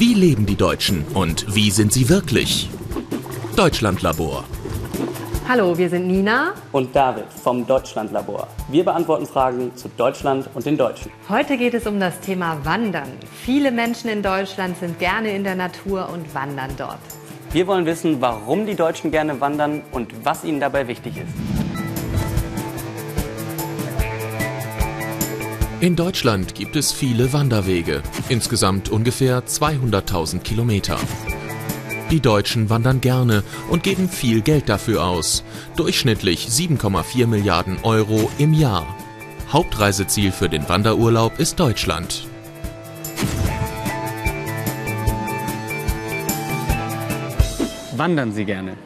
Wie leben die Deutschen und wie sind sie wirklich? Deutschlandlabor. Hallo, wir sind Nina und David vom Deutschlandlabor. Wir beantworten Fragen zu Deutschland und den Deutschen. Heute geht es um das Thema Wandern. Viele Menschen in Deutschland sind gerne in der Natur und wandern dort. Wir wollen wissen, warum die Deutschen gerne wandern und was ihnen dabei wichtig ist. In Deutschland gibt es viele Wanderwege, insgesamt ungefähr 200.000 Kilometer. Die Deutschen wandern gerne und geben viel Geld dafür aus. Durchschnittlich 7,4 Milliarden Euro im Jahr. Hauptreiseziel für den Wanderurlaub ist Deutschland. Wandern Sie gerne?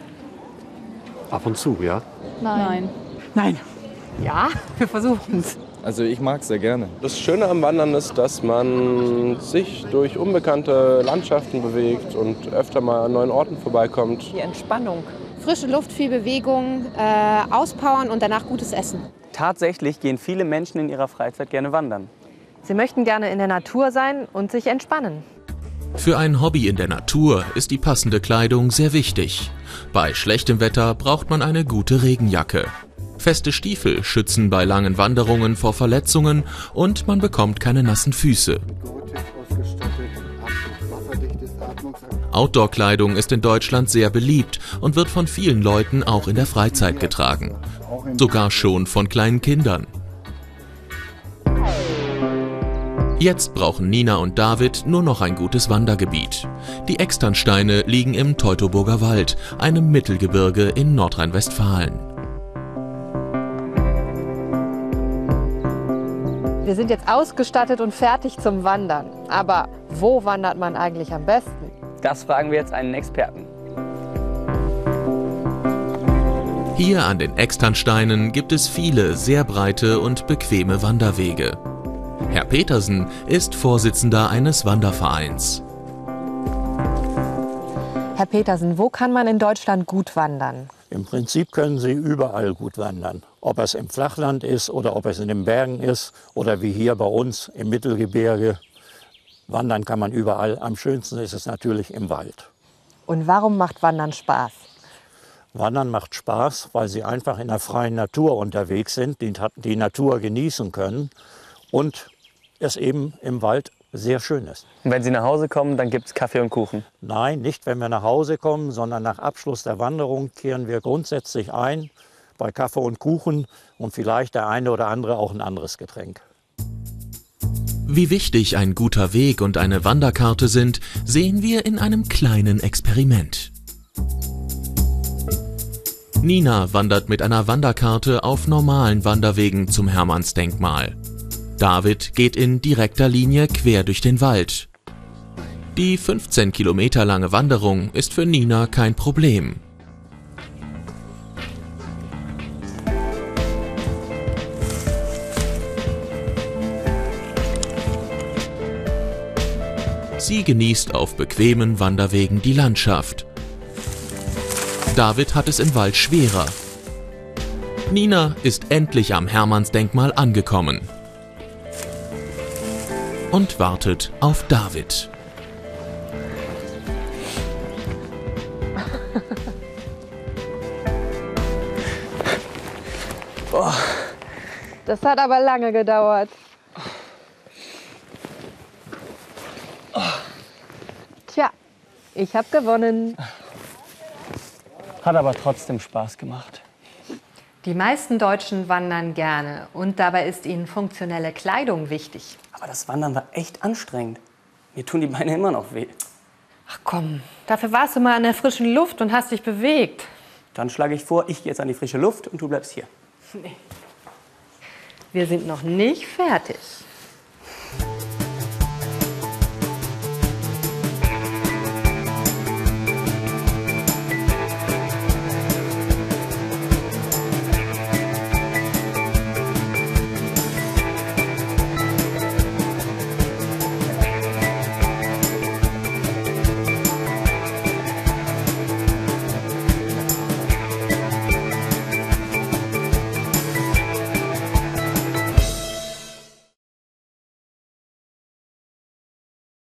Ab und zu, ja. Nein. Nein. Ja, wir versuchen es. Also ich mag es sehr gerne. Das Schöne am Wandern ist, dass man sich durch unbekannte Landschaften bewegt und öfter mal an neuen Orten vorbeikommt. Die Entspannung. Frische Luft, viel Bewegung, äh, auspowern und danach gutes Essen. Tatsächlich gehen viele Menschen in ihrer Freizeit gerne wandern. Sie möchten gerne in der Natur sein und sich entspannen. Für ein Hobby in der Natur ist die passende Kleidung sehr wichtig. Bei schlechtem Wetter braucht man eine gute Regenjacke. Feste Stiefel schützen bei langen Wanderungen vor Verletzungen und man bekommt keine nassen Füße. Outdoor-Kleidung ist in Deutschland sehr beliebt und wird von vielen Leuten auch in der Freizeit getragen. Sogar schon von kleinen Kindern. Jetzt brauchen Nina und David nur noch ein gutes Wandergebiet. Die Externsteine liegen im Teutoburger Wald, einem Mittelgebirge in Nordrhein-Westfalen. Wir sind jetzt ausgestattet und fertig zum Wandern. Aber wo wandert man eigentlich am besten? Das fragen wir jetzt einen Experten. Hier an den Externsteinen gibt es viele sehr breite und bequeme Wanderwege. Herr Petersen ist Vorsitzender eines Wandervereins. Herr Petersen, wo kann man in Deutschland gut wandern? Im Prinzip können Sie überall gut wandern. Ob es im Flachland ist oder ob es in den Bergen ist oder wie hier bei uns im Mittelgebirge. Wandern kann man überall. Am schönsten ist es natürlich im Wald. Und warum macht Wandern Spaß? Wandern macht Spaß, weil Sie einfach in der freien Natur unterwegs sind, die, die Natur genießen können und es eben im Wald sehr schön ist. Und wenn Sie nach Hause kommen, dann gibt es Kaffee und Kuchen? Nein, nicht wenn wir nach Hause kommen, sondern nach Abschluss der Wanderung kehren wir grundsätzlich ein bei Kaffee und Kuchen und vielleicht der eine oder andere auch ein anderes Getränk. Wie wichtig ein guter Weg und eine Wanderkarte sind, sehen wir in einem kleinen Experiment. Nina wandert mit einer Wanderkarte auf normalen Wanderwegen zum Hermannsdenkmal. David geht in direkter Linie quer durch den Wald. Die 15 Kilometer lange Wanderung ist für Nina kein Problem. Sie genießt auf bequemen Wanderwegen die Landschaft. David hat es im Wald schwerer. Nina ist endlich am Hermannsdenkmal angekommen und wartet auf David. Das hat aber lange gedauert. Tja, ich habe gewonnen. Hat aber trotzdem Spaß gemacht. Die meisten Deutschen wandern gerne und dabei ist ihnen funktionelle Kleidung wichtig. Aber das Wandern war echt anstrengend. Mir tun die Beine immer noch weh. Ach komm, dafür warst du mal an der frischen Luft und hast dich bewegt. Dann schlage ich vor, ich gehe jetzt an die frische Luft und du bleibst hier. Nee. Wir sind noch nicht fertig.